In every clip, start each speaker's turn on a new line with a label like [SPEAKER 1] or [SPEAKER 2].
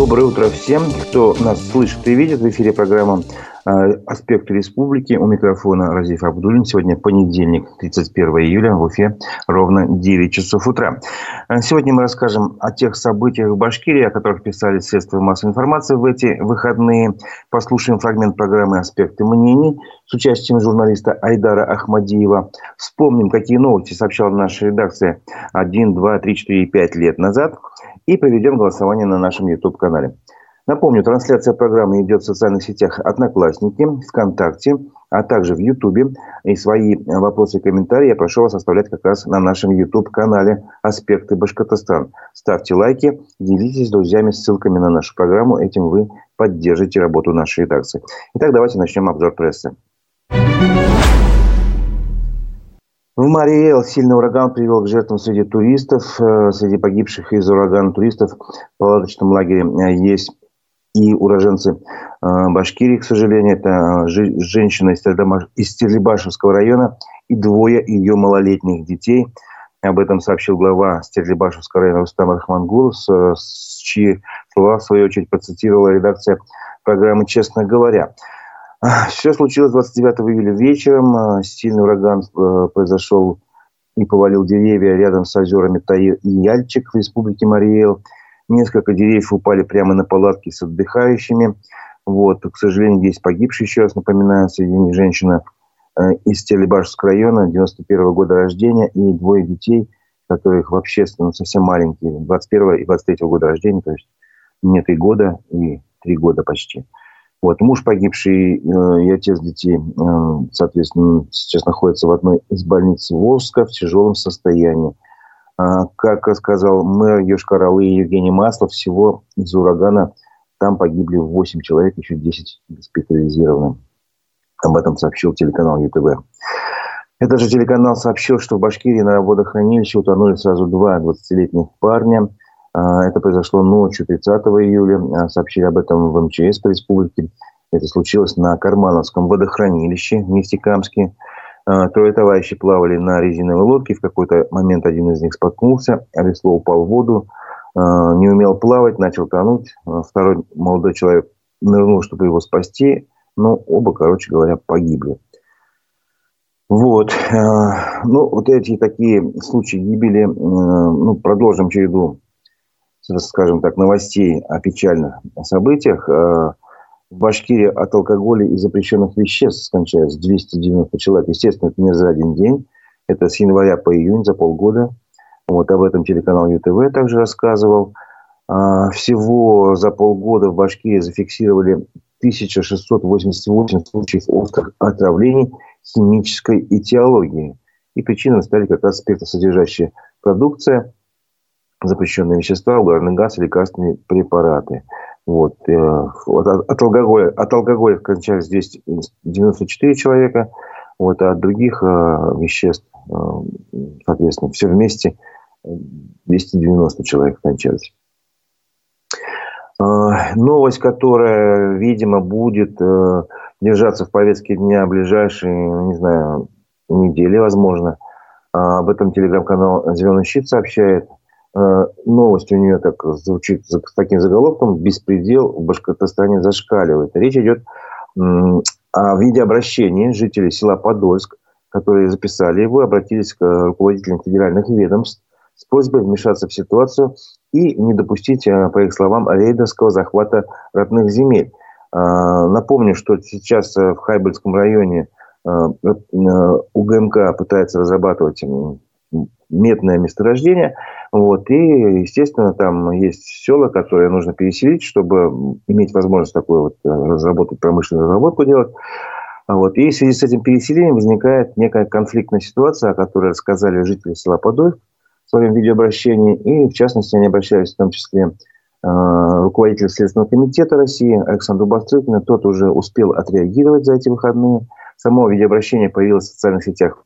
[SPEAKER 1] Доброе утро всем, кто нас слышит и видит. В эфире программа Э, аспекты республики. У микрофона Разиф Абдулин. Сегодня понедельник, 31 июля, в Уфе, ровно 9 часов утра. Э, сегодня мы расскажем о тех событиях в Башкирии, о которых писали средства массовой информации в эти выходные. Послушаем фрагмент программы «Аспекты мнений» с участием журналиста Айдара Ахмадиева. Вспомним, какие новости сообщала наша редакция 1, 2, 3, 4 5 лет назад. И проведем голосование на нашем YouTube-канале. Напомню, трансляция программы идет в социальных сетях Одноклассники, ВКонтакте, а также в Ютубе. И свои вопросы и комментарии я прошу вас оставлять как раз на нашем YouTube-канале «Аспекты Башкортостан». Ставьте лайки, делитесь с друзьями ссылками на нашу программу. Этим вы поддержите работу нашей редакции. Итак, давайте начнем обзор прессы. В Мариэл сильный ураган привел к жертвам среди туристов. Э, среди погибших из урагана туристов в палаточном лагере э, есть и уроженцы э, Башкирии, к сожалению, это женщина из Стерлибашевского района и двое ее малолетних детей. Об этом сообщил глава Стерлибашевского района Рустам Рахмангулов, чьи слова, в свою очередь, процитировала редакция программы «Честно говоря». Все случилось 29 июля вечером. Сильный ураган э, произошел и повалил деревья рядом с озерами Таир и Яльчик в республике Мариэл – Несколько деревьев упали прямо на палатки с отдыхающими. Вот. К сожалению, есть погибшие, еще раз напоминаю, среди них женщина э, из Телебашевского района, 91 -го года рождения, и двое детей, которых вообще ну, совсем маленькие, 21 и 23 -го года рождения, то есть не три года и три года почти. Вот. Муж погибший э, и отец детей, э, соответственно, сейчас находятся в одной из больниц Волжска в тяжелом состоянии. А, как сказал мэр Йошкар-Олы Евгений Маслов, всего из урагана там погибли 8 человек, еще 10 госпитализированы. Об этом сообщил телеканал ЮТВ. Этот же телеканал сообщил, что в Башкирии на водохранилище утонули сразу два 20-летних парня. А, это произошло ночью 30 июля. А, сообщили об этом в МЧС по республике. Это случилось на Кармановском водохранилище в Нефтекамске. А, трое товарищей плавали на резиновой лодке. В какой-то момент один из них споткнулся, а весло упал в воду, не умел плавать, начал тонуть. Второй молодой человек нырнул, чтобы его спасти, но оба, короче говоря, погибли. Вот. Ну, вот эти такие случаи гибели, ну, продолжим череду, скажем так, новостей о печальных событиях. В Башкирии от алкоголя и запрещенных веществ скончались 290 человек. Естественно, это не за один день. Это с января по июнь, за полгода. Вот об этом телеканал ЮТВ также рассказывал. А, всего за полгода в Башкирии зафиксировали 1688 случаев острых отравлений химической этиологии. И причиной стали как раз спиртосодержащая продукция, запрещенные вещества, угарный газ лекарственные препараты. Вот. Э, вот от, алкоголя, от алкоголя скончались 294 человека, вот, а от других э, веществ, э, соответственно, все вместе 290 человек скончались. Э, новость, которая, видимо, будет держаться в повестке дня ближайшие, не знаю, недели, возможно. Об этом телеграм-канал «Зеленый щит» сообщает – новость у нее так звучит с таким заголовком «Беспредел в Башкортостане зашкаливает». Речь идет о видеообращении жителей села Подольск, которые записали его, обратились к руководителям федеральных ведомств с просьбой вмешаться в ситуацию и не допустить, э, по их словам, рейдерского захвата родных земель. Э, напомню, что сейчас в Хайбельском районе УГМК пытается разрабатывать медное месторождение. Вот, и, естественно, там есть села, которые нужно переселить, чтобы иметь возможность такую вот э, разработать, промышленную разработку делать. Вот. И в связи с этим переселением возникает некая конфликтная ситуация, о которой рассказали жители села Подоль в своем видеообращении. И, в частности, они обращались в том числе э, руководитель Следственного комитета России Александру Бастрыкину. Тот уже успел отреагировать за эти выходные. Само видеообращение появилось в социальных сетях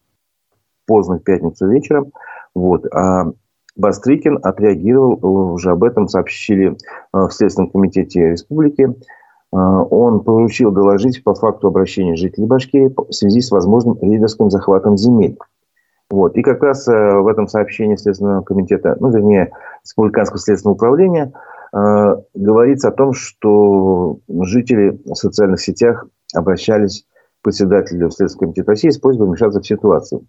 [SPEAKER 1] поздно в пятницу вечером. Вот. А Бастрыкин отреагировал, уже об этом сообщили э, в Следственном комитете республики. Э, он поручил доложить по факту обращения жителей Башкирии в связи с возможным лидерским захватом земель. Вот. И как раз э, в этом сообщении Следственного комитета, ну, вернее, Республиканского следственного управления э, говорится о том, что жители в социальных сетях обращались к председателю Следственного комитета России с просьбой вмешаться в ситуацию.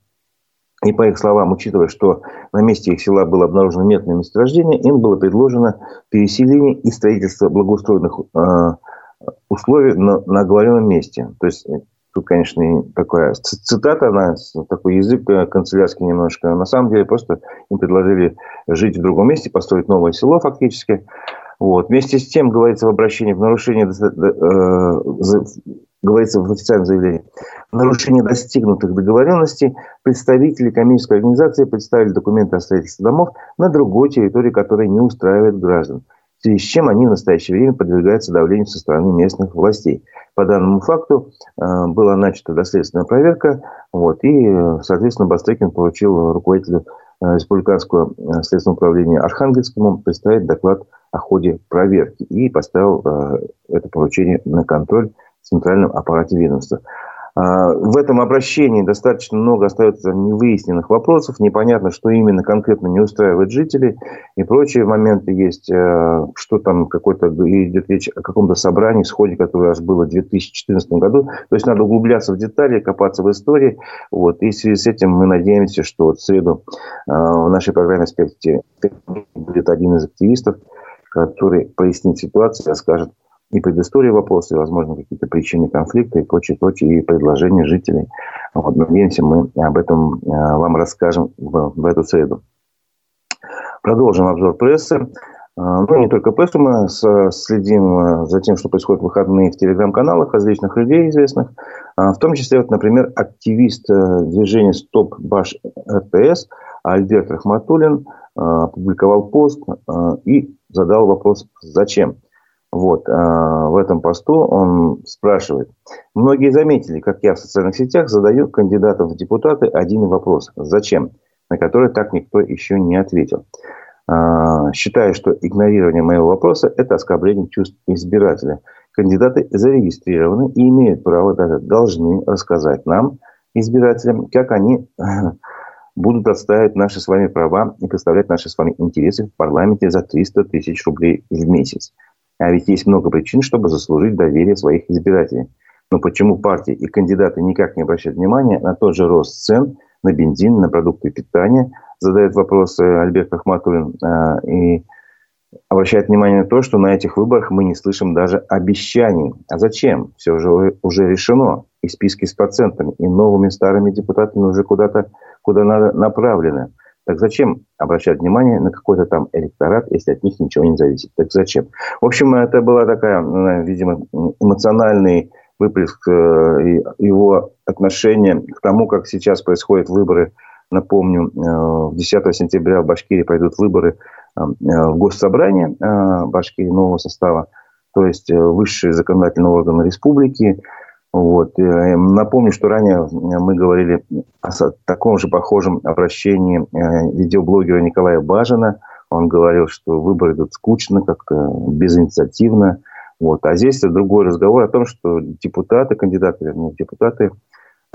[SPEAKER 1] И по их словам, учитывая, что на месте их села было обнаружено метное месторождение, им было предложено переселение и строительство благоустроенных э, условий на, на оговоренном месте. То есть Тут, конечно, такая цитата, она такой язык э, канцелярский немножко. На самом деле, просто им предложили жить в другом месте, построить новое село фактически. Вот. Вместе с тем, говорится в обращении, в нарушении, э, говорится в официальном заявлении, в нарушении достигнутых договоренностей представители коммерческой организации представили документы о строительстве домов на другой территории, которая не устраивает граждан в связи с чем они в настоящее время подвергаются давлению со стороны местных властей. По данному факту э, была начата доследственная проверка, вот, и, соответственно, Бастрыкин получил руководителю э, Республиканского э, следственного управления Архангельскому представить доклад о ходе проверки и поставил это поручение на контроль центральном аппарате ведомства. А, в этом обращении достаточно много остается невыясненных вопросов. Непонятно, что именно конкретно не устраивает жителей. И прочие моменты есть. Э, что там какой-то идет речь о каком-то собрании, сходе, которое аж было в 2014 году. То есть надо углубляться в детали, копаться в истории. Вот. И в связи с этим мы надеемся, что вот в среду э, в нашей программе «Аспекте» будет один из активистов, который пояснит ситуацию, расскажет, и предыстория вопроса, и, возможно, какие-то причины конфликта и прочее, прочее, и предложения жителей. Вот, надеемся, мы об этом э, вам расскажем в, в эту среду. Продолжим обзор прессы. Э, ну, не только прессу, мы следим э, за тем, что происходит в выходные в телеграм-каналах различных людей известных. В том числе, вот, например, активист движения «Стоп Баш РТС» Альберт Рахматуллин опубликовал пост и задал вопрос «Зач?». Вот, а, в этом посту он спрашивает. Многие заметили, как я в социальных сетях задаю кандидатам в депутаты один вопрос. Зачем? На который так никто еще не ответил. А, считаю, что игнорирование моего вопроса – это оскорбление чувств избирателя. Кандидаты зарегистрированы и имеют право, даже должны рассказать нам, избирателям, как они будут отстаивать наши с вами права и представлять наши с вами интересы в парламенте за 300 тысяч рублей в месяц. А ведь есть много причин, чтобы заслужить доверие своих избирателей. Но почему партии и кандидаты никак не обращают внимания на тот же рост цен на бензин, на продукты питания, задает вопрос Альберт Ахматуллин, а, и обращает внимание на то, что на этих выборах мы не слышим даже обещаний. А зачем? Все уже, уже решено. И списки с процентами, и новыми старыми депутатами уже куда-то куда надо направлены. Так зачем обращать внимание на какой-то там электорат, если от них ничего не зависит? Так зачем? В общем, это была такая, видимо, эмоциональный выплеск э, его отношения к тому, как сейчас происходят выборы. Напомню, 10 э, сентября в Башкирии пойдут выборы э, в Госсобрание Башкирии нового состава, то есть высший законодательный орган республики. Вот. Э, напомню, что ранее мы говорили о таком же похожем обращении э, видеоблогера Николая Бажина. Он говорил, что выборы идут скучно, как-то безинициативно. Вот. А здесь другой разговор о том, что депутаты, кандидаты, вернее, депутаты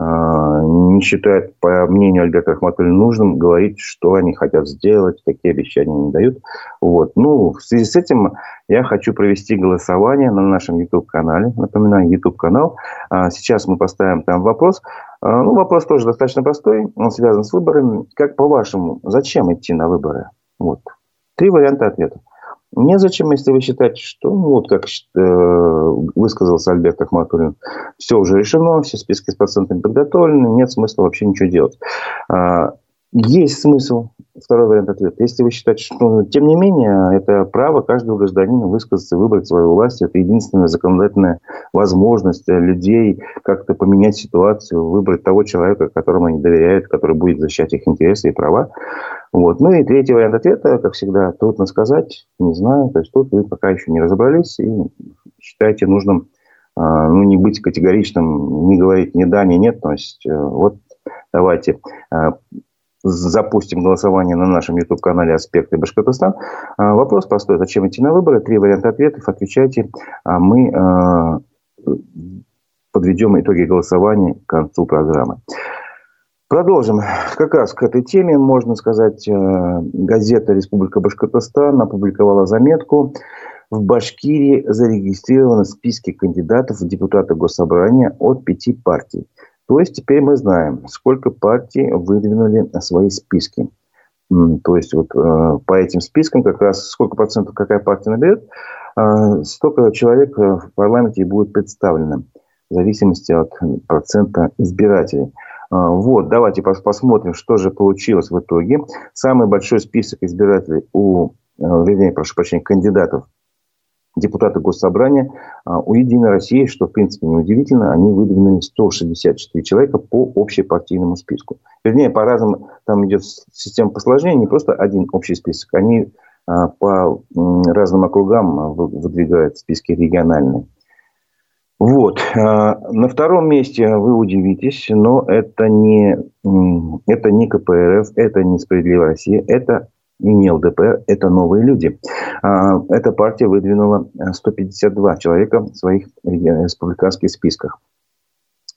[SPEAKER 1] не считают, по мнению Альберта Ахматуллина, нужным говорить, что они хотят сделать, какие обещания они дают. Вот. Ну, в связи с этим я хочу провести голосование на нашем YouTube-канале. Напоминаю, YouTube-канал. А, сейчас мы поставим там вопрос. А, ну, вопрос тоже достаточно простой. Он связан с выборами. Как по-вашему, зачем идти на выборы? Вот. Три варианта ответа. Незачем, если вы считаете, что, ну, вот как э, высказался Альберт Ахматуллин, все уже решено, все списки с процентами подготовлены, нет смысла вообще ничего делать. А, есть смысл. Второй вариант ответа. Если вы считаете, что, ну, тем не менее, это право каждого гражданина высказаться, выбрать свою власть. Это единственная законодательная возможность людей как-то поменять ситуацию, выбрать того человека, которому они доверяют, который будет защищать их интересы и права. Вот. Ну и третий вариант ответа, как всегда, трудно сказать, не знаю. То есть тут вы пока еще не разобрались и считаете нужным а, ну, не быть категоричным, не говорить ни да, ни нет. То есть э, вот давайте а, запустим голосование на нашем YouTube-канале «Аспекты Башкортостан». А, вопрос простой. Зачем идти на выборы? Три варианта ответов. Отвечайте. А мы а, подведем итоги голосования к концу программы. Продолжим. Как раз к этой теме, можно сказать, газета «Республика Башкортостан» опубликовала заметку. В Башкирии зарегистрированы списки кандидатов в депутаты Госсобрания от пяти партий. То есть теперь мы знаем, сколько партий выдвинули свои списки. То есть вот э, по этим спискам как раз сколько процентов какая партия наберет, э, столько человек в парламенте будет представлено в зависимости от процента избирателей. А, вот, давайте посмотрим, что же получилось в итоге. Самый большой список избирателей у, э, вернее, прошу прощения, кандидатов депутаты Госсобрания а, у «Единой России», что, в принципе, неудивительно, они выдвинули 164 человека по общепартийному списку. Вернее, по разным, там идет система посложнее, не просто один общий список, они а, по разным округам выдвигают списки региональные. Вот. А, на втором месте вы удивитесь, но это не, это не КПРФ, это не Справедливая Россия, это не ЛДПР, это новые люди. А, эта партия выдвинула 152 человека в своих республиканских списках,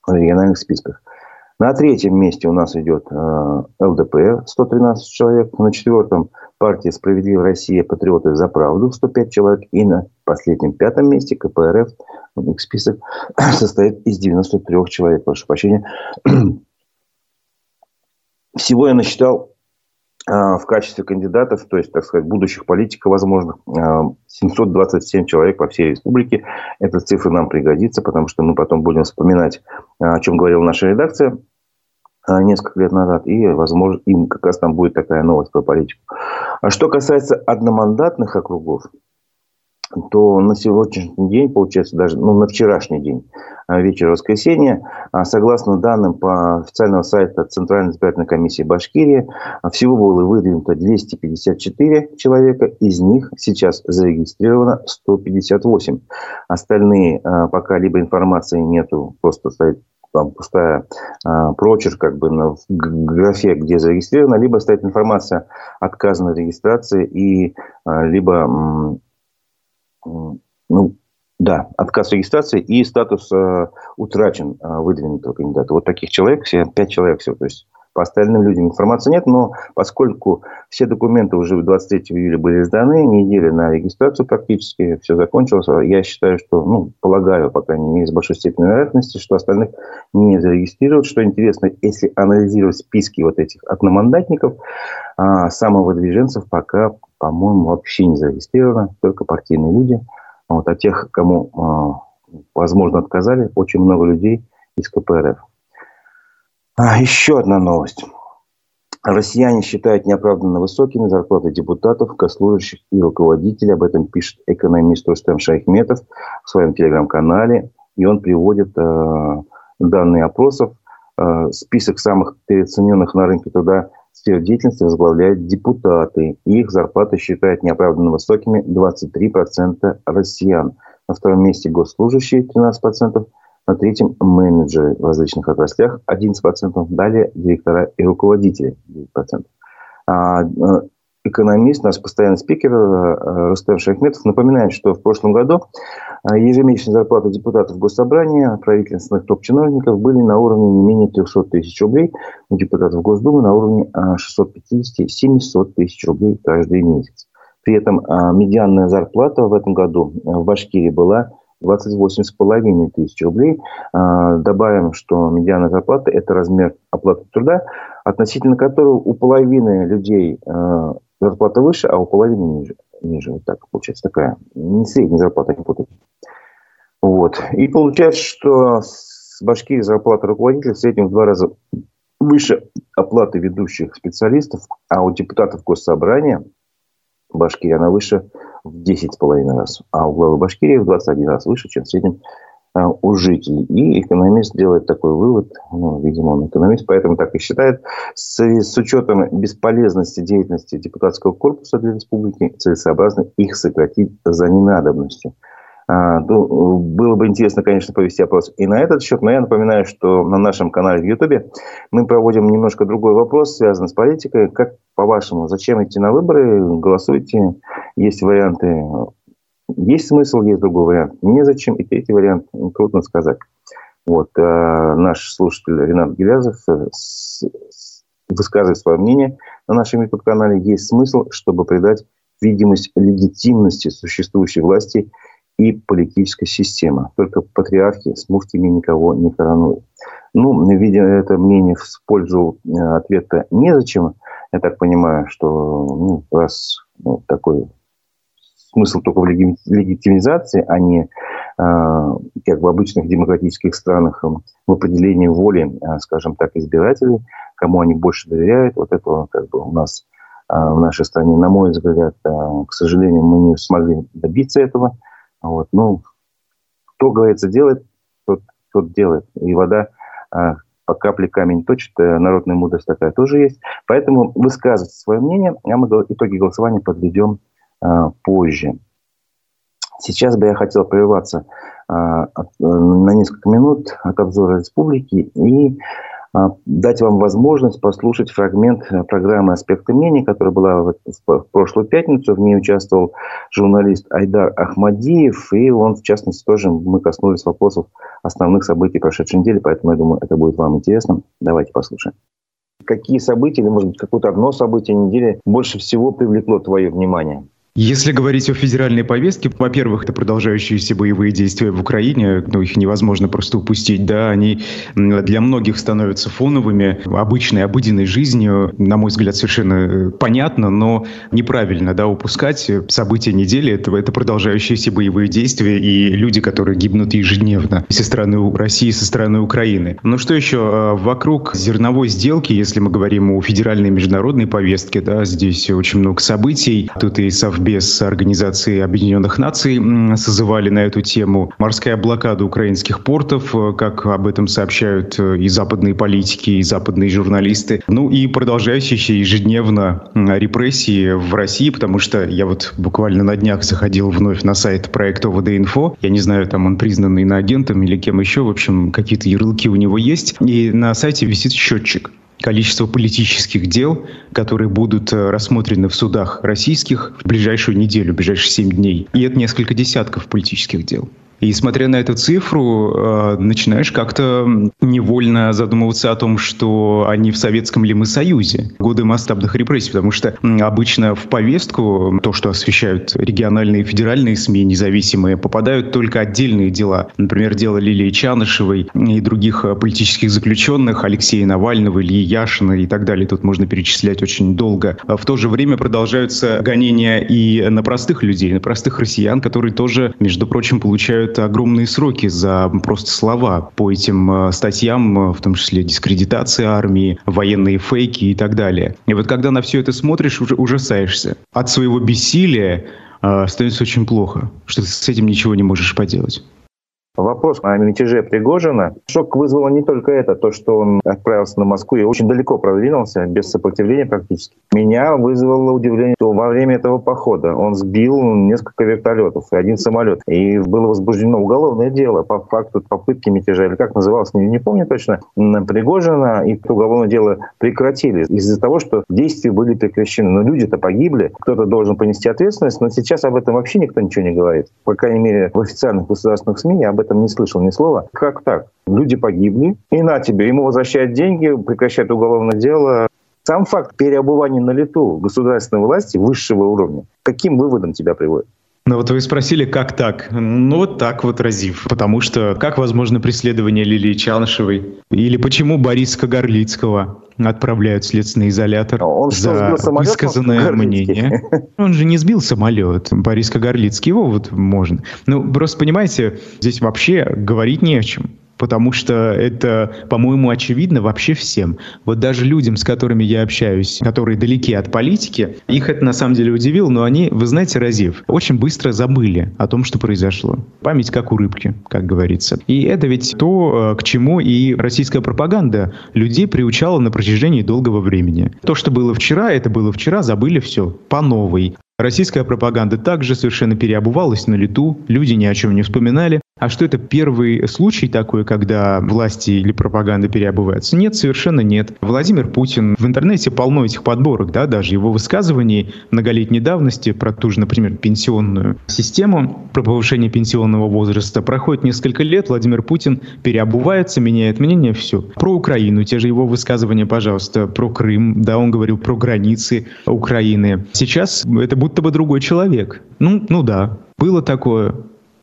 [SPEAKER 1] региональных списках. На третьем месте у нас идет а, ЛДПР, 113 человек. На четвертом партия «Справедливая Россия. Патриоты за правду» 105 человек. И на последнем пятом месте КПРФ. Их список состоит из 93 человек. Прошу прощения. Всего я насчитал в качестве кандидатов, то есть, так сказать, будущих политиков, возможно, 727 человек по всей республике. Эта цифра нам пригодится, потому что мы потом будем вспоминать, о чем говорила наша редакция а, несколько лет назад, и, возможно, им как раз там будет такая новость про политику. А что касается одномандатных округов, то на сегодняшний день, получается, даже ну, на вчерашний день, а, вечер воскресенья, а, согласно данным по официального сайта Центральной избирательной комиссии Башкирии, всего было выдвинуто 254 человека, из них сейчас зарегистрировано 158. Остальные пока либо информации нету, просто стоит там пустая э, прочерк как бы на, графе, где зарегистрировано, либо стоит информация отказана регистрации и э, либо э, ну, да, отказ регистрации и статус э, утрачен э, выдвинутого кандидата. Вот таких человек, все, пять человек всего. То есть по остальным людям информации нет, но поскольку все документы уже 23 июля были сданы, недели на регистрацию практически все закончилось, я считаю, что, ну, полагаю, по крайней мере, с большой степенью вероятности, что остальных не зарегистрируют. Что интересно, если анализировать списки вот этих одномандатников, а, самовыдвиженцев пока, по-моему, вообще не зарегистрировано, только партийные люди. Вот, а тех, кому, а, возможно, отказали, очень много людей из КПРФ. А, еще одна новость. Россияне считают неоправданно высокими зарплаты депутатов, госслужащих и руководителей. Об этом пишет экономист Рустам Шайхметов в своем телеграм-канале. И он приводит э, данные опросов. Э, список самых переоцененных на рынке труда сфер деятельности возглавляют депутаты. Их зарплаты считают неоправданно высокими 23% россиян. На втором месте госслужащие 13%, на третьем менеджеры в различных отраслях 11%, далее директора и руководители 9%. А, э, экономист, наш постоянный спикер э, Рустем Шахметов напоминает, что в прошлом году э, ежемесячные зарплаты депутатов Госсобрания, правительственных топ-чиновников были на уровне не менее 300 тысяч рублей, у депутатов Госдумы на уровне 650-700 тысяч рублей каждый месяц. При этом медианная зарплата в этом году в Башкирии была 28,5 тысяч рублей. А, добавим, что медианная зарплата – это размер оплаты труда, относительно которого у половины людей а, зарплата выше, а у половины ниже. Ниже. Вот так получается такая не средняя зарплата, не путать. Вот. И получается, что с Башкирии зарплата руководителя в среднем в два раза выше оплаты ведущих специалистов, а у депутатов Госсобрания Башкирии она выше в 10,5 раз, а у главы Башкирии в 21 раз выше, чем в среднем у жителей. И экономист делает такой вывод, ну, видимо, он экономист, поэтому так и считает, с, с учетом бесполезности деятельности депутатского корпуса для республики, целесообразно их сократить за ненадобностью. А, ну, было бы интересно, конечно, повести опрос и на этот счет, но я напоминаю, что на нашем канале в Ютубе мы проводим немножко другой вопрос, связанный с политикой. Как по-вашему, зачем идти на выборы? Голосуйте. Есть варианты. Есть смысл, есть другой вариант. Незачем. И третий вариант. Трудно сказать. Вот, э, наш слушатель Ренат Гелязов э, высказывает свое мнение на нашем YouTube-канале. Есть смысл, чтобы придать видимость легитимности существующей власти и политической системы. Только патриархи с муфтиями никого не коронуют. Ну, видя это мнение в пользу э, ответа незачем, я так понимаю, что ну, раз ну, такой смысл только в легитимизации, а не а, как в обычных демократических странах в определении воли, а, скажем так, избирателей, кому они больше доверяют. Вот этого как бы у нас а, в нашей стране, на мой взгляд, к сожалению, мы не смогли добиться этого. Вот. Ну, кто, говорится, делает, тот, тот делает. И вода по капле камень точит, э, народная мудрость такая тоже есть. Поэтому высказывайте свое мнение, а мы итоги голосования подведем позже. Сейчас бы я хотел прерваться а, на несколько минут от обзора республики и а, дать вам возможность послушать фрагмент программы «Аспекты мнений», которая была в прошлую пятницу. В ней участвовал журналист Айдар Ахмадиев, и он, в частности, тоже мы коснулись вопросов основных событий прошедшей недели, поэтому я думаю, это будет вам интересно. Давайте послушаем. Какие события, или, может быть, какое-то одно событие недели больше всего привлекло твое внимание?
[SPEAKER 2] Если говорить о федеральной повестке, во-первых, это продолжающиеся боевые действия в Украине, ну, их невозможно просто упустить, да, они для многих становятся фоновыми, обычной, обыденной жизнью, на мой взгляд, совершенно э, понятно, но неправильно, да, упускать события недели, это, это продолжающиеся боевые действия и люди, которые гибнут ежедневно со стороны России, со стороны Украины. Ну что еще? А, вокруг зерновой сделки, если мы говорим о федеральной международной повестке, да, здесь очень много событий, тут и Совбез без Организации Объединенных Наций созывали на эту тему. Морская блокада украинских портов, э, как об этом сообщают э, и западные политики, и западные журналисты. Ну и продолжающиеся ежедневно репрессии в России, потому что я вот буквально на днях заходил вновь на сайт проекта ОВД-Инфо. Я не знаю, там он признанный иноагентом или кем еще. В общем, какие-то ярлыки у него есть. И на сайте висит счетчик количество политических дел, которые будут э, рассмотрены в судах российских в ближайшую неделю, в ближайшие семь дней. И это несколько десятков политических дел. И смотря на эту цифру, э, начинаешь как-то невольно задумываться о том, что они в Советском ли мы Союзе, годы масштабных репрессий, потому что обычно в повестку, то, что освещают региональные и федеральные СМИ независимые, попадают только отдельные дела. Например, дело Лилии Чанышевой и других э, политических заключенных, Алексея Навального, Ильи Яшина и так далее. Тут можно перечислять очень долго. А в то же время продолжаются гонения и на простых людей, на простых россиян, которые тоже, между прочим, получают это огромные сроки за просто слова по этим э, статьям, э, в том числе дискредитация армии, военные фейки и так далее. И вот когда на все это смотришь, уже ужасаешься. От своего бессилия э, становится очень плохо, что ты с этим ничего не можешь поделать.
[SPEAKER 1] Вопрос о мятеже Пригожина. Шок вызвало не только это, то, что он отправился на Москву и очень далеко продвинулся, без сопротивления практически. Меня вызвало удивление, что во время этого похода он сбил несколько вертолетов и один самолет. И было возбуждено уголовное дело по факту попытки мятежа, или как называлось, не, не помню точно, Пригожина. И уголовное дело прекратили из-за того, что действия были прекращены. Но люди-то погибли, кто-то должен понести ответственность, но сейчас об этом вообще никто ничего не говорит. По крайней мере, в официальных государственных СМИ об этом не слышал ни слова. Как так? Люди погибли, и на тебе, ему возвращают деньги, прекращают уголовное дело. Сам факт переобувания на лету государственной власти высшего уровня, каким выводом тебя приводит?
[SPEAKER 2] Ну вот вы спросили, как так? Ну вот так вот, Разив. Потому что как возможно преследование Лилии Чанышевой? Или почему Бориска Горлицкого отправляют в следственный изолятор Он за высказанное мнение? Он же не сбил самолет. Борис Кагарлицкий, его вот можно. Ну, просто понимаете, здесь вообще говорить не о чем потому что это, по-моему, очевидно вообще всем. Вот даже людям, с которыми я общаюсь, которые далеки от политики, их это на самом деле удивило, но они, вы знаете, Разив, очень быстро забыли о том, что произошло. Память как у рыбки, как говорится. И это ведь то, э, к чему и российская пропаганда людей приучала на протяжении долгого времени. То, что было вчера, это было вчера, забыли все по новой. Российская пропаганда также совершенно переобувалась на лету, люди ни о чем не вспоминали, А что это первый случай такой, когда власти или пропаганда переобуваются? Нет, совершенно нет. Владимир Путин, в интернете полно этих подборок, да, даже его высказываний многолетней давности про ту же, например, пенсионную систему, про повышение пенсионного возраста. Проходит несколько лет, Владимир Путин переобувается, меняет мнение, все. Про Украину, те же его высказывания, пожалуйста, про Крым, да, он говорил про границы Украины. Сейчас это будто бы другой человек. Ну, ну да, было такое,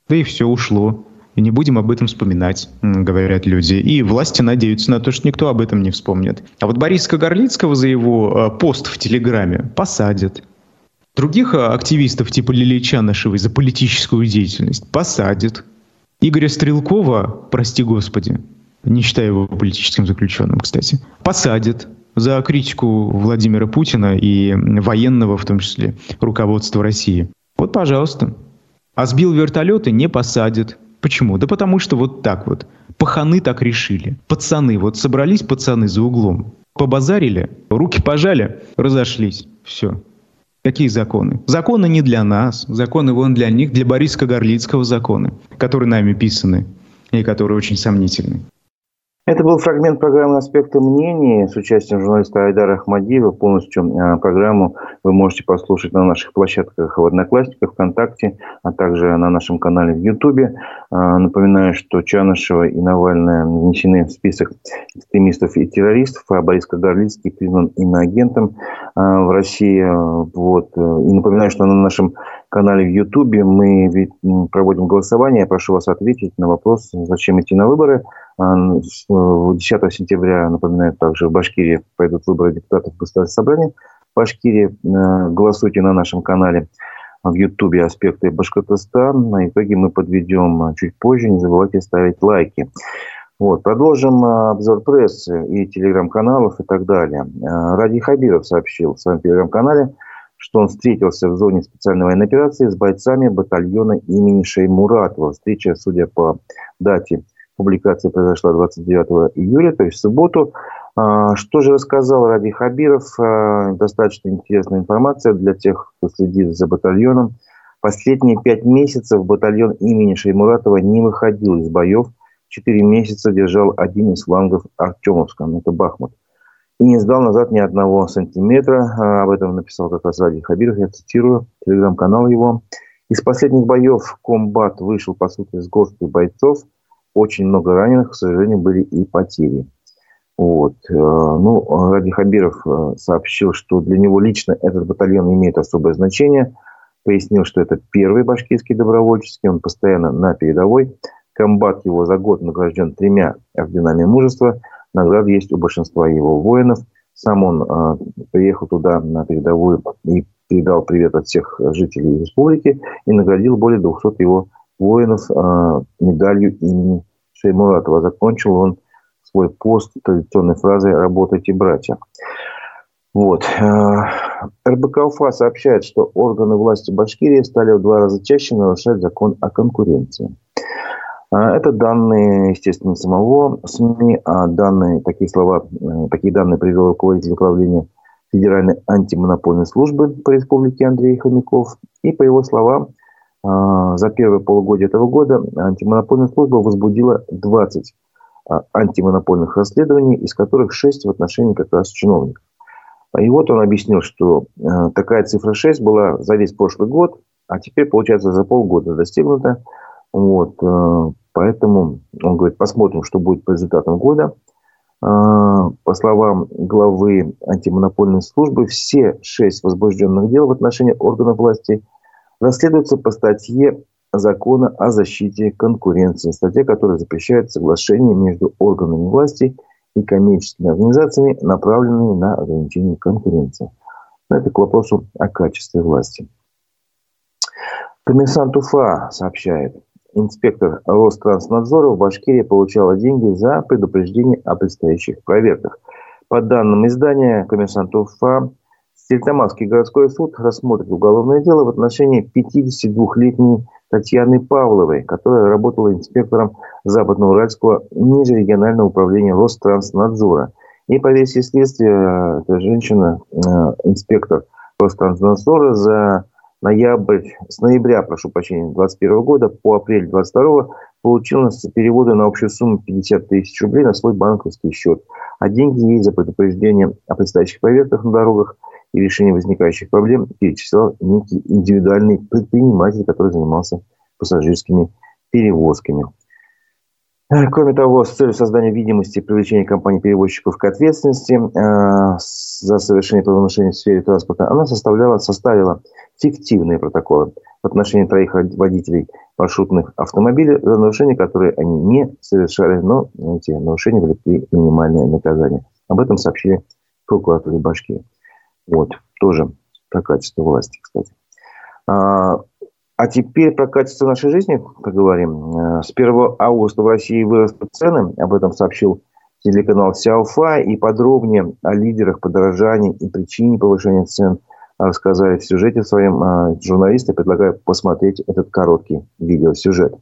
[SPEAKER 2] да и все ушло. И не будем об этом вспоминать, говорят люди. И власти надеются на то, что никто об этом не вспомнит. А вот Бориска Горлицкого за его э, пост в Телеграме посадят. Других э, активистов типа Лилии Чанышевой за политическую деятельность посадят. Игоря Стрелкова, прости господи, не считаю его политическим заключенным, кстати, посадят за критику Владимира Путина и военного, в том числе, руководства России. Вот, пожалуйста. А сбил вертолеты не посадят. Почему? Да потому что вот так вот. Паханы так решили. Пацаны, вот собрались пацаны за углом, побазарили, руки пожали, разошлись. Все. Какие законы? Законы не для нас, законы вон для них, для Бориса Горлицкого законы, которые нами писаны и которые очень сомнительны.
[SPEAKER 1] Это был фрагмент программы «Аспекты мнений» с участием журналиста Айдара Ахмадиева. Полностью э, программу вы можете послушать на наших площадках в Одноклассниках, ВКонтакте, а также на нашем канале в Ютубе. Э, напоминаю, что Чанышева и Навальная внесены в список экстремистов и террористов, а Борис Кагарлицкий признан иноагентом э, в России. Вот. И напоминаю, что на нашем канале в Ютубе мы проводим голосование. Я прошу вас ответить на вопрос, зачем идти на выборы. 10 а, сентября, напоминаю, также в Башкирии пойдут выборы депутатов Государственного собрания. В Башкирии э, голосуйте на нашем канале в Ютубе «Аспекты Башкортостана». На итоге мы подведем чуть позже. Не забывайте ставить лайки. Вот. Продолжим э, обзор прессы и телеграм-каналов и так далее. Э, Ради Хабиров сообщил в своем телеграм-канале – что он встретился в зоне специальной военной операции с бойцами батальона имени Шеймуратова. Встреча, судя по дате публикации, произошла 29 июля, то есть в субботу. А, что же рассказал Ради Хабиров? А, достаточно интересная информация для тех, кто следит за батальоном. Последние пять месяцев батальон имени Шеймуратова не выходил из боев. Четыре месяца держал один из флангов Артемовска, это Бахмут и не сдал назад ни одного сантиметра. А, об этом написал как раз Ради Хабиров, я цитирую, телеграм-канал его. Из последних боев комбат вышел, по сути, с горсткой бойцов. Очень много раненых, к сожалению, были и потери. Вот. Э, ну, Ради Хабиров э, сообщил, что для него лично этот батальон имеет особое значение. Пояснил, что это первый башкирский добровольческий, он постоянно на передовой. Комбат его за год награжден тремя орденами мужества – Награды есть у большинства его воинов. Сам он э, приехал туда на передовую и передал привет от всех жителей республики и наградил более 200 его воинов э, медалью имени Шеймуратова. Закончил он свой пост традиционной фразой «Работайте, братья». Вот. РБК УФА сообщает, что органы власти Башкирии стали в два раза чаще нарушать закон о конкуренции. А, это данные, естественно, самого СМИ, а данные, такие слова, э, такие данные привел руководитель управления Федеральной антимонопольной службы по республике Андрей Хомяков. И по его словам, а, за первое полугодие этого года антимонопольная служба возбудила 20 а, антимонопольных расследований, из которых 6 в отношении как раз чиновников. И вот он объяснил, что э, такая цифра 6 была за весь прошлый год, а теперь, получается, за полгода достигнута. Вот. Поэтому он говорит, посмотрим, что будет по результатам года. А, по словам главы антимонопольной службы, все шесть возбужденных дел в отношении органов власти расследуются по статье закона о защите конкуренции, статья, которая запрещает соглашение между органами власти и коммерческими организациями, направленными на ограничение конкуренции. Это к вопросу о качестве власти. Коммерсант Уфа сообщает, инспектор Ространснадзора в Башкирии получала деньги за предупреждение о предстоящих проверках. По данным издания «Коммерсант Уфа», Стельтамакский городской суд рассмотрит уголовное дело в отношении 52-летней Татьяны Павловой, которая работала инспектором Западноуральского межрегионального управления Ространснадзора. И по версии следствия, эта женщина, э, инспектор Ространснадзора, за ноябрь, с ноября, прошу прощения, 2021 года по апрель 2022 получил переводы на общую сумму 50 тысяч рублей на свой банковский счет. А деньги ей за предупреждение о предстоящих проверках на дорогах и решение возникающих проблем перечислял некий индивидуальный предприниматель, который занимался пассажирскими перевозками. Кроме того, с целью создания видимости и привлечения компаний-перевозчиков к ответственности э, за совершение правонарушений в сфере транспорта, она составляла, составила фиктивные протоколы в отношении троих водителей маршрутных автомобилей за нарушения, которые они не совершали, но эти нарушения были минимальное наказание. Об этом сообщили в прокуратуре Башкирии. Вот, тоже про качество власти, кстати. А, а теперь про качество нашей жизни поговорим. Э, с 1 августа в России вырастут цены. Об этом сообщил телеканал Сяофа. И подробнее о лидерах подорожания и причине повышения цен рассказали в сюжете своем э, журналисты. Предлагаю посмотреть этот короткий видеосюжет.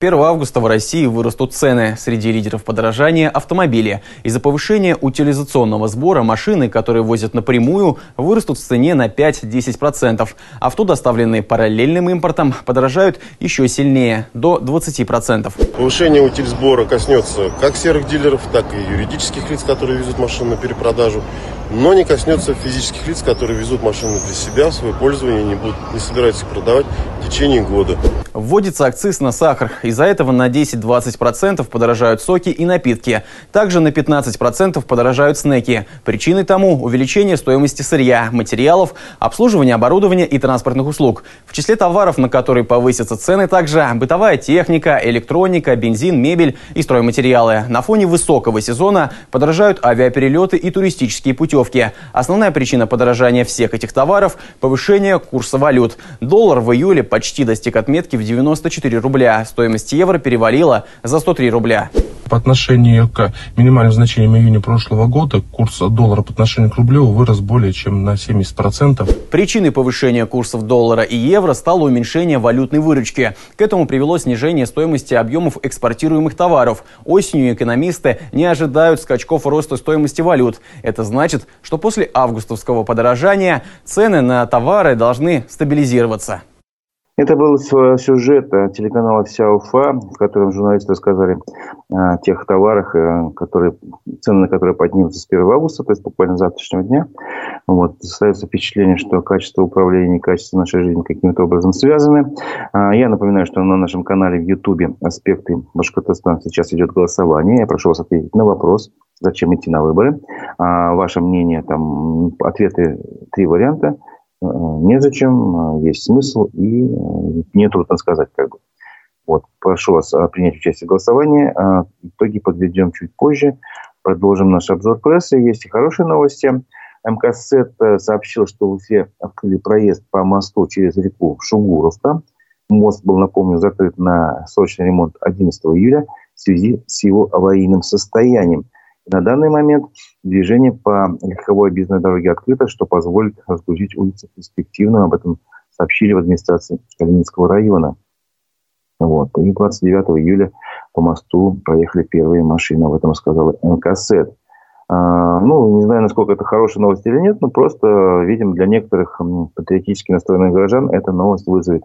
[SPEAKER 3] 1 августа в России вырастут цены. Среди лидеров подорожания – автомобили. Из-за повышения утилизационного сбора машины, которые возят напрямую, вырастут в цене на 5-10%. Авто, доставленные параллельным импортом, подорожают еще сильнее – до 20%.
[SPEAKER 4] Повышение утильсбора коснется как серых дилеров, так и юридических лиц, которые везут машины на перепродажу но не коснется физических лиц, которые везут машины для себя, в свое пользование, не, будут, не собираются их продавать в течение года.
[SPEAKER 3] Вводится акциз на сахар. Из-за этого на 10-20% подорожают соки и напитки. Также на 15% подорожают снеки. Причиной тому увеличение стоимости сырья, материалов, обслуживания оборудования и транспортных услуг. В числе товаров, на которые повысятся цены, также бытовая техника, электроника, бензин, мебель и стройматериалы. На фоне высокого сезона подорожают авиаперелеты и туристические путевки. Основная причина подорожания всех этих товаров – повышение курса валют. Доллар в июле почти достиг отметки в 94 рубля. Стоимость евро перевалила за 103 рубля.
[SPEAKER 5] По отношению к минимальным значениям июня прошлого года курс доллара по отношению к рублю вырос более чем на 70%.
[SPEAKER 3] Причиной повышения курсов доллара и евро стало уменьшение валютной выручки. К этому привело снижение стоимости объемов экспортируемых товаров. Осенью экономисты не ожидают скачков роста стоимости валют. Это значит, что после августовского подорожания цены на товары должны стабилизироваться.
[SPEAKER 1] Это был сюжет телеканала «Вся Уфа», в котором журналисты рассказали о тех товарах, э, которые, цены на которые поднимутся с 1 августа, то есть буквально с завтрашнего дня. Вот. Создается впечатление, что качество управления и качество нашей жизни каким-то образом связаны. А, я напоминаю, что на нашем канале в Ютубе «Аспекты Башкортостана» сейчас идет голосование. Я прошу вас ответить на вопрос, зачем идти на выборы. А, ваше мнение, там, ответы, три варианта – Э, незачем, э, есть смысл и э, не трудно сказать как бы. Вот, прошу вас принять участие в голосовании. Итоги подведем чуть позже. Продолжим наш обзор прессы. Есть и хорошие новости. МКСЭТ сообщил, что в Уфе открыли проезд по мосту через реку Шугуровка. Мост был, напомню, закрыт на срочный ремонт 11 июля в связи с его аварийным состоянием – на данный момент движение по легковой объездной дороге открыто, что позволит разгрузить улицы перспективно. Об этом сообщили в администрации Калининского района. Вот. И 29 июля по мосту проехали первые машины. Об этом сказал НКСЭД. А, ну, не знаю, насколько это хорошая новость или нет, но просто, видимо, для некоторых патриотически настроенных горожан эта новость вызовет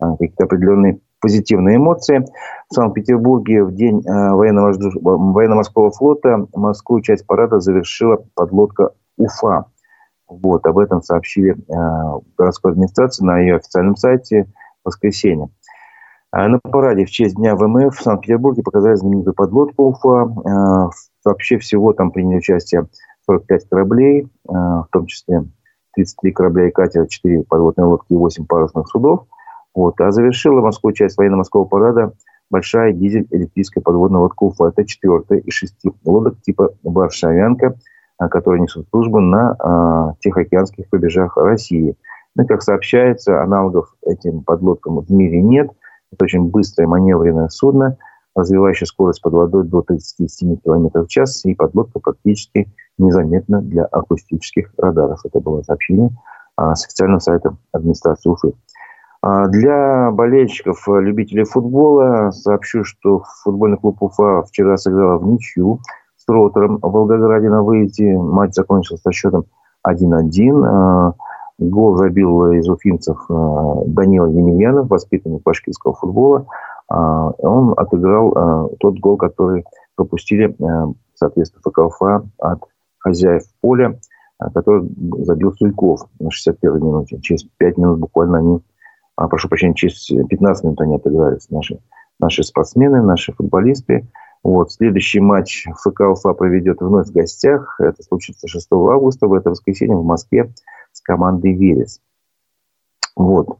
[SPEAKER 1] а, какие-то определенные позитивные эмоции. В Санкт-Петербурге в день э, военно-морского флота морскую часть парада завершила подлодка «Уфа». Вот, об этом сообщили э, городской администрации на ее официальном сайте в воскресенье. А на параде в честь Дня ВМФ в Санкт-Петербурге показали знаменитую подлодку «Уфа». Э, вообще всего там приняли участие 45 кораблей, в том числе 33 корабля и катера, 4 подводные лодки и 8 парусных судов. Вот. А завершила морскую часть военно-морского парада большая дизель-электрическая подводная лодка «Уфа». Это четвертая из шести лодок типа «Варшавянка», а, которые несут службу на а, Тихоокеанских побережьях России. Ну, как сообщается, аналогов этим подлодкам в мире нет. Это очень быстрое маневренное судно, развивающее скорость под водой до 37 км в час, и подлодка практически незаметна для акустических радаров. Это было сообщение а, с официального сайта администрации Уфы. А для болельщиков, э, любителей футбола сообщу, что футбольный клуб Уфа вчера сыграл в ничью с Ротором в Волгограде на выезде. Матч закончился со счетом 1-1. А, гол забил из уфимцев э, Данила Емельянов, воспитанник башкирского футбола. он отыграл тот гол, который пропустили, соответственно, ФКФА от хозяев поля, который забил Сульков на 61-й минуте. Через 5 минут буквально они, прошу прощения, через 15 минут они отыгрались, наши, наши спортсмены, наши футболисты. Вот. Следующий матч ФК Уфа проведет вновь в гостях. Это случится 6 августа, в это воскресенье в Москве с командой «Верес». Вот.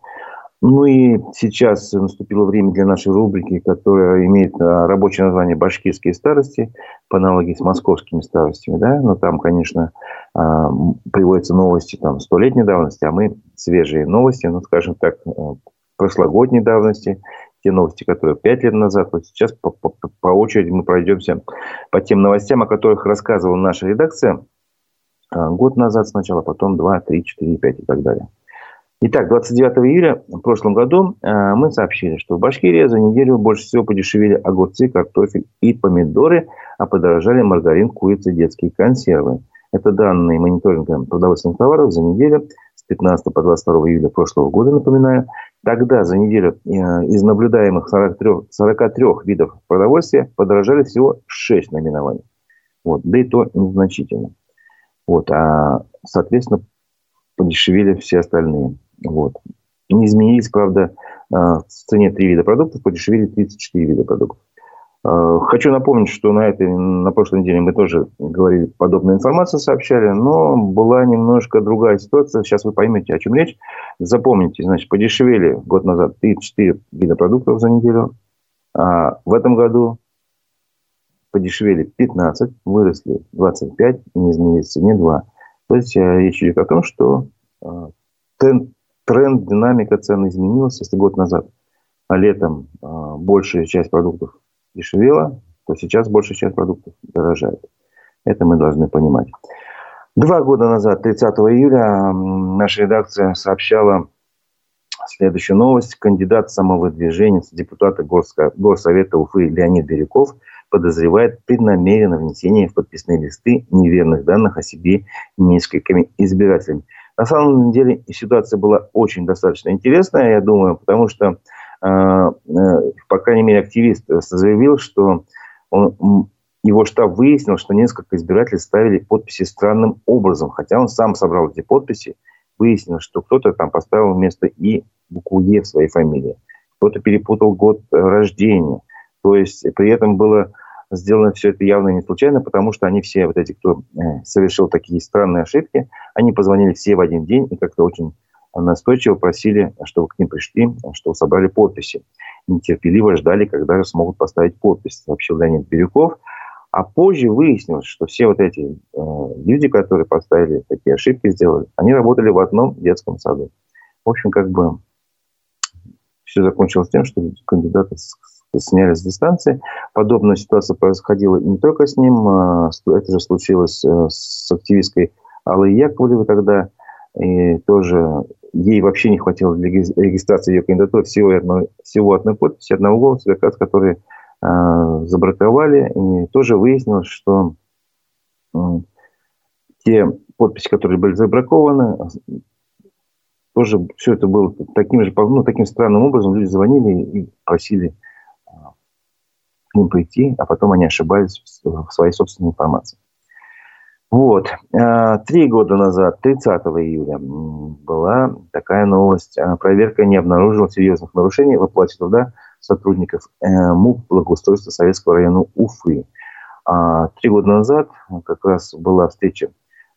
[SPEAKER 1] Ну и сейчас наступило время для нашей рубрики, которая имеет а, рабочее название «Башкирские старости», по аналогии с московскими старостями. Да? Но там, конечно, а, приводятся новости там, столетней давности, а мы свежие новости, ну, скажем так, э, прошлогодней давности те новости, которые пять лет назад. Вот сейчас по, по, по очереди мы пройдемся по тем новостям, о которых рассказывала наша редакция а, год назад сначала, потом 2, 3, 4, 5 и так далее. Итак, 29 июля в прошлом году а, мы сообщили, что в Башкирии за неделю больше всего подешевели огурцы, картофель и помидоры, а подорожали маргарин, курица, детские консервы. Это данные мониторинга продовольственных товаров за неделю с 15 по 22 июля прошлого года, напоминаю. Тогда за неделю э, из наблюдаемых 43, 43 видов продовольствия подорожали всего 6 наименований. Вот, да и то незначительно. Вот, а, соответственно, подешевели все остальные. Вот. Не изменились, правда, э, в цене 3 вида продуктов, подешевели 34 вида продуктов. Э, хочу напомнить, что на этой, на прошлой неделе мы тоже говорили, подобную информацию сообщали, но была немножко другая ситуация. Сейчас вы поймете, о чем речь. Запомните, значит, подешевели год назад 34 вида продуктов за неделю. А в этом году подешевели 15, выросли 25, и не изменились цене 2. То есть э, речь идет о том, что э, тренд, тренд динамика цен изменилась, если год назад, а летом большая часть продуктов дешевело, то сейчас большая часть продуктов дорожает. Это мы должны понимать. Два года назад, 30 июля, наша редакция сообщала следующую новость. Кандидат самовыдвиженец, депутата Горсовета Уфы Леонид Бирюков подозревает преднамеренно внесение в подписные листы неверных данных о себе несколькими избирателями. На самом деле ситуация была очень достаточно интересная, я думаю, потому что по крайней мере, активист заявил, что он, его штаб выяснил, что несколько избирателей ставили подписи странным образом, хотя он сам собрал эти подписи, выяснил, что кто-то там поставил вместо «и» букву «е» в своей фамилии, кто-то перепутал год рождения. То есть при этом было сделано все это явно не случайно, потому что они все, вот эти, кто э, совершил такие странные ошибки, они позвонили все в один день и как-то очень настойчиво просили, чтобы к ним пришли, чтобы собрали подписи. Нетерпеливо ждали, когда же смогут поставить подпись, сообщил Леонид Бирюков. А позже выяснилось, что все вот эти э, люди, которые поставили такие ошибки, сделали, они работали в одном детском саду. В общем, как бы все закончилось тем, что кандидаты сняли с дистанции. Подобная ситуация происходила не только с ним. А это же случилось э, с активисткой Аллой Яковлевой тогда. И тоже ей вообще не хватило для регистрации ее кандидатуры всего одной, всего одной подписи, одного голоса, как раз которые э, забраковали. И тоже выяснилось, что э, те подписи, которые были забракованы, тоже все это было таким же, ну, таким странным образом. Люди звонили и просили э, к ним прийти, а потом они ошибались в своей собственной информации. Вот. А, три года назад, 30 июля, была такая новость. А, проверка не обнаружила серьезных нарушений в оплате труда сотрудников э, МУП благоустройства Советского района Уфы. А, три года назад как раз была встреча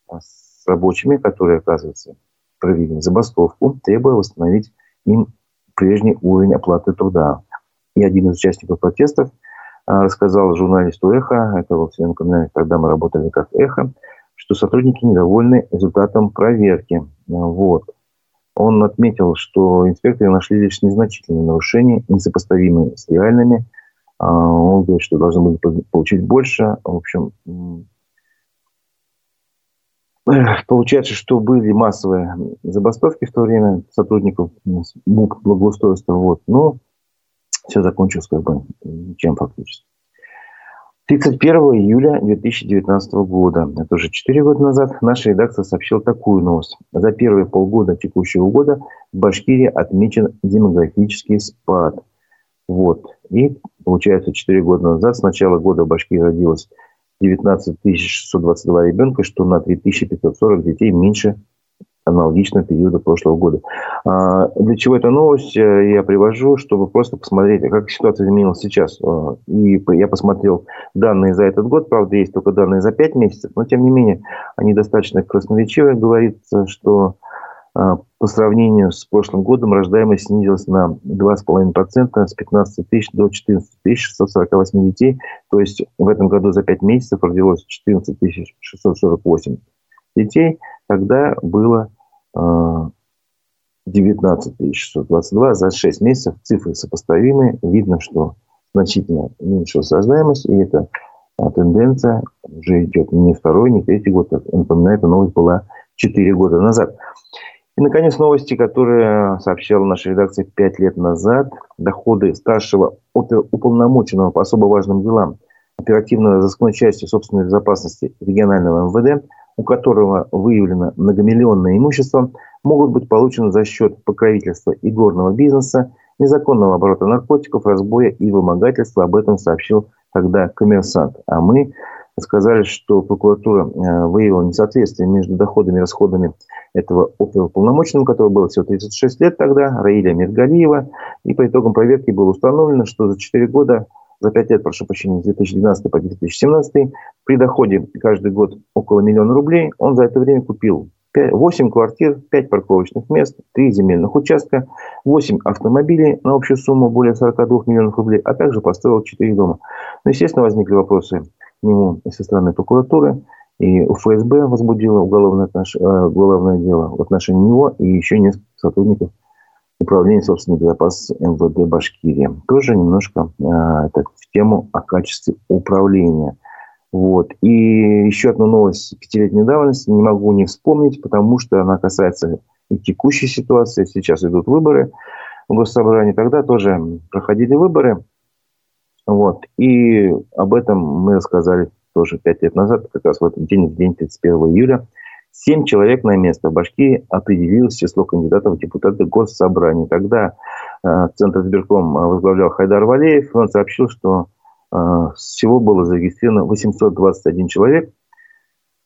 [SPEAKER 1] с рабочими, которые, оказывается, провели забастовку, требуя восстановить им прежний уровень оплаты труда. И один из участников протестов – рассказал журналисту «Эхо», это вот напоминаю, когда мы работали как «Эхо», что сотрудники недовольны результатом проверки. Вот. Он отметил, что инспекторы нашли лишь незначительные нарушения, несопоставимые с реальными. А, он говорит, что должны были получить больше. В общем, Получается, что были массовые забастовки в то время сотрудников МУК благоустройства. Вот. Но все закончилось как бы ничем фактически. 31 июля 2019 года, это уже 4 года назад, наша редакция сообщила такую новость. За первые полгода текущего года в Башкирии отмечен демографический спад. Вот. И получается, 4 года назад, с начала года в Башкирии родилось 19 622 ребенка, что на 3540 детей меньше аналогичного периода прошлого года. А для чего эта новость э, я привожу, чтобы просто посмотреть, как ситуация изменилась сейчас. А, и я посмотрел данные за этот год, правда, есть только данные за 5 месяцев, но тем не менее они достаточно красноречивые. Говорится, что а, по сравнению с прошлым годом рождаемость снизилась на 2,5% с 15 тысяч до 14 648 детей. То есть в этом году за 5 месяцев родилось 14 648 детей. Тогда было 19 622 за 6 месяцев. Цифры сопоставимые. Видно, что значительно уменьшилась рождаемость. И эта тенденция уже идет не второй, не третий год. Напоминаю, эта новость была 4 года назад. И, наконец, новости, которые сообщала наша редакция пять лет назад. Доходы старшего уполномоченного по особо важным делам оперативно-розыскной части собственной безопасности регионального МВД, у которого выявлено многомиллионное имущество, могут быть получены за счет покровительства игорного бизнеса, незаконного оборота наркотиков, разбоя и вымогательства. Об этом сообщил тогда коммерсант. А мы сказали, что прокуратура э, выявила несоответствие между доходами и расходами этого оперуполномоченного, который был всего 36 лет тогда, Раиля Миргалиева. И по итогам проверки было установлено, что за 4 года, за 5 лет, прошу прощения, с 2012 по 2017, при доходе каждый год около миллиона рублей, он за это время купил 8 квартир, 5 парковочных мест, 3 земельных участка, 8 автомобилей на общую сумму более 42 миллионов рублей, а также построил 4 дома. Ну, естественно, возникли вопросы к нему со стороны прокуратуры. И ФСБ возбудило уголовное, отнош... Э, уголовное дело в отношении него и еще несколько сотрудников Управления собственной безопасности МВД Башкирии. Тоже немножко э, это в тему о качестве управления. Вот. И еще одну новость пятилетней давности не могу не вспомнить, потому что она касается и текущей ситуации. Сейчас идут выборы в Госсобрании. Тогда тоже проходили выборы. Вот. И об этом мы рассказали тоже пять лет назад, как раз в этот день, в день 31 июля. Семь человек на место в Башкирии определилось число кандидатов в депутаты Госсобрания. Тогда э, Центр избирком возглавлял Хайдар Валеев. Он сообщил, что э, всего было зарегистрировано 821 человек.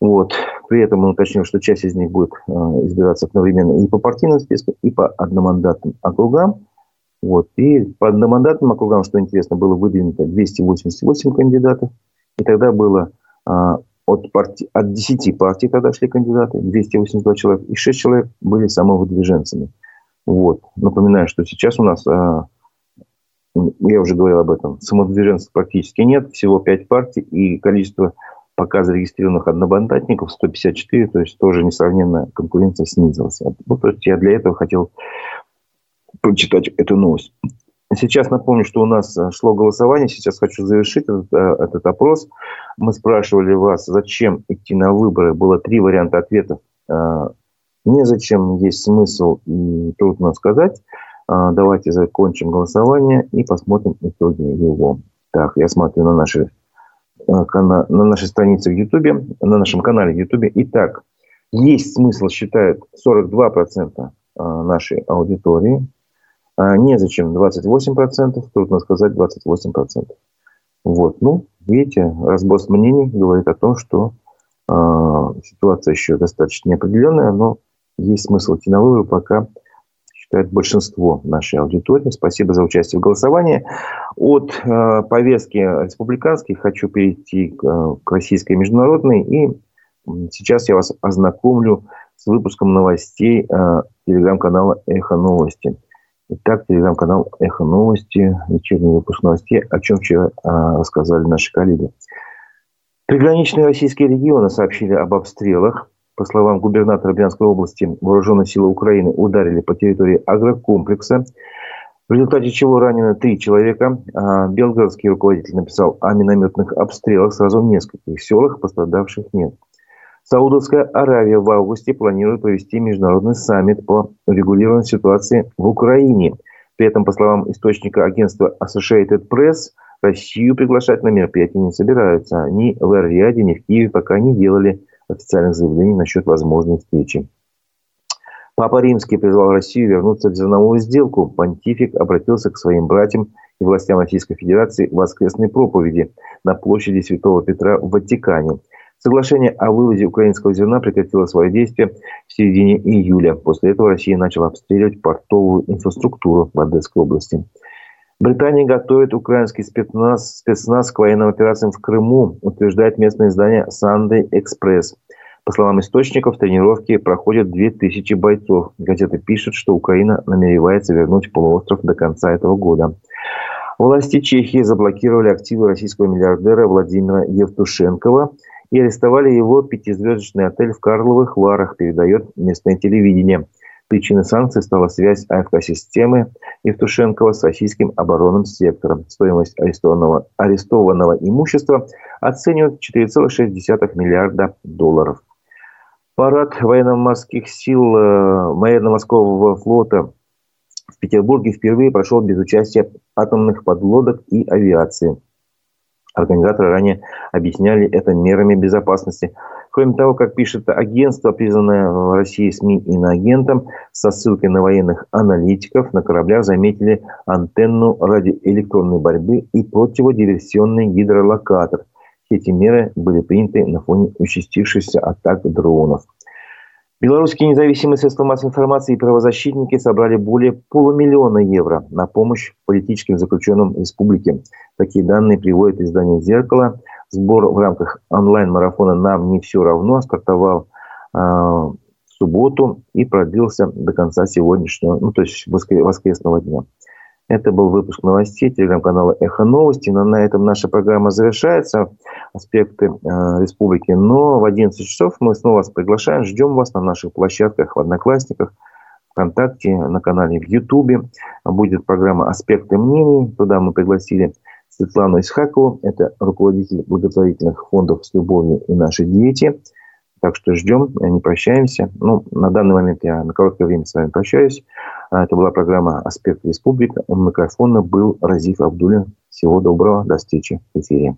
[SPEAKER 1] Вот. При этом он уточнил, что часть из них будет э, избираться одновременно и по партийным спискам, и по одномандатным округам. Вот. И по одномандатным округам, что интересно, было выдвинуто 288 кандидатов. И тогда было а, от, партий, от 10 партий тогда шли кандидаты, 282 человека, и 6 человек были самовыдвиженцами. Вот. Напоминаю, что сейчас у нас, а, я уже говорил об этом, самовыдвиженцев практически нет, всего 5 партий, и количество пока зарегистрированных одномандатников 154, то есть тоже несравненно конкуренция снизилась. Ну, то есть я для этого хотел прочитать эту новость. Сейчас напомню, что у нас э, шло голосование. Сейчас хочу завершить этот, э, этот опрос. Мы спрашивали вас, зачем идти на выборы. Было три варианта ответов. Э, незачем, есть смысл и трудно сказать. Давайте закончим голосование и посмотрим итоги его. Так, я смотрю на наши на нашей странице в Ютубе, на нашем канале в Ютубе. Итак, есть смысл, считают 42% нашей аудитории. А незачем 28%, трудно сказать 28%. Вот. Ну, видите, разброс мнений говорит о том, что э, ситуация еще достаточно неопределенная, но есть смысл идти на выборы, пока считает большинство нашей аудитории. Спасибо за участие в голосовании. От э, повестки республиканской хочу перейти к, к российской международной. И сейчас я вас ознакомлю с выпуском новостей э, телеграм-канала «Эхо новости». Итак, телеграм-канал «Эхо новости», вечерний выпуск новостей, о чем вчера а, рассказали наши коллеги. Приграничные российские регионы сообщили об обстрелах. По словам губернатора Брянской области, вооруженные силы Украины ударили по территории агрокомплекса, в результате чего ранено три человека. А белгородский руководитель написал о минометных обстрелах сразу в нескольких селах, пострадавших нет. Саудовская Аравия в августе планирует провести международный саммит по регулированию ситуации в Украине. При этом, по словам источника агентства Associated Press, Россию приглашать на мероприятие не собираются. Ни в Эр-Рияде, ни в Киеве пока не делали официальных заявлений насчет возможной встречи. Папа Римский призвал Россию вернуться в зерновую сделку. Понтифик обратился к своим братьям и властям Российской Федерации в воскресной проповеди на площади Святого Петра в Ватикане. Соглашение о вывозе украинского зерна прекратило свое действие в середине июля. После этого Россия начала обстреливать портовую инфраструктуру в Одесской области. Британия готовит украинский спецназ, спецназ к военным операциям в Крыму, утверждает местное издание Sunday Express. По словам источников, тренировки проходят 2000 бойцов. Газета пишет, что Украина намеревается вернуть полуостров до конца этого года. Власти Чехии заблокировали активы российского миллиардера Владимира Евтушенкова и арестовали его пятизвездочный отель в Карловых Варах, передает местное телевидение. Причиной санкций стала связь АФК-системы Евтушенкова с российским оборонным сектором. Стоимость арестованного, арестованного имущества оценивают 4,6 миллиарда долларов. Парад военно-морских сил э, военно-морского флота в Петербурге впервые прошел без участия атомных подлодок и авиации. Организаторы ранее объясняли это мерами безопасности. Кроме того, как пишет агентство, признанное в России СМИ иноагентом, со ссылкой на военных аналитиков, на кораблях заметили антенну радиоэлектронной борьбы и противодиверсионный гидролокатор. Эти меры были приняты на фоне участившихся атак дронов. Белорусские независимые средства массовой информации и правозащитники собрали более полумиллиона евро на помощь политическим заключенным республики. Такие данные приводит издание «Зеркало». Сбор в рамках онлайн-марафона «Нам не все равно» стартовал э, в субботу и продлился до конца сегодняшнего, ну то есть воскресного дня. Это был выпуск новостей телеграм-канала «Эхо новости». Но на этом наша программа завершается. Аспекты э, республики. Но в 11 часов мы снова вас приглашаем. Ждем вас на наших площадках в Одноклассниках, ВКонтакте, на канале в Ютубе. Будет программа «Аспекты мнений». Туда мы пригласили Светлану Исхакову. Это руководитель благотворительных фондов «С любовью» и «Наши дети». Так что ждем, не прощаемся. Ну, на данный момент я на короткое время с вами прощаюсь. А, это была программа «Аспект Республика». У микрофона был Разиф Абдулин. Всего доброго. До встречи в эфире.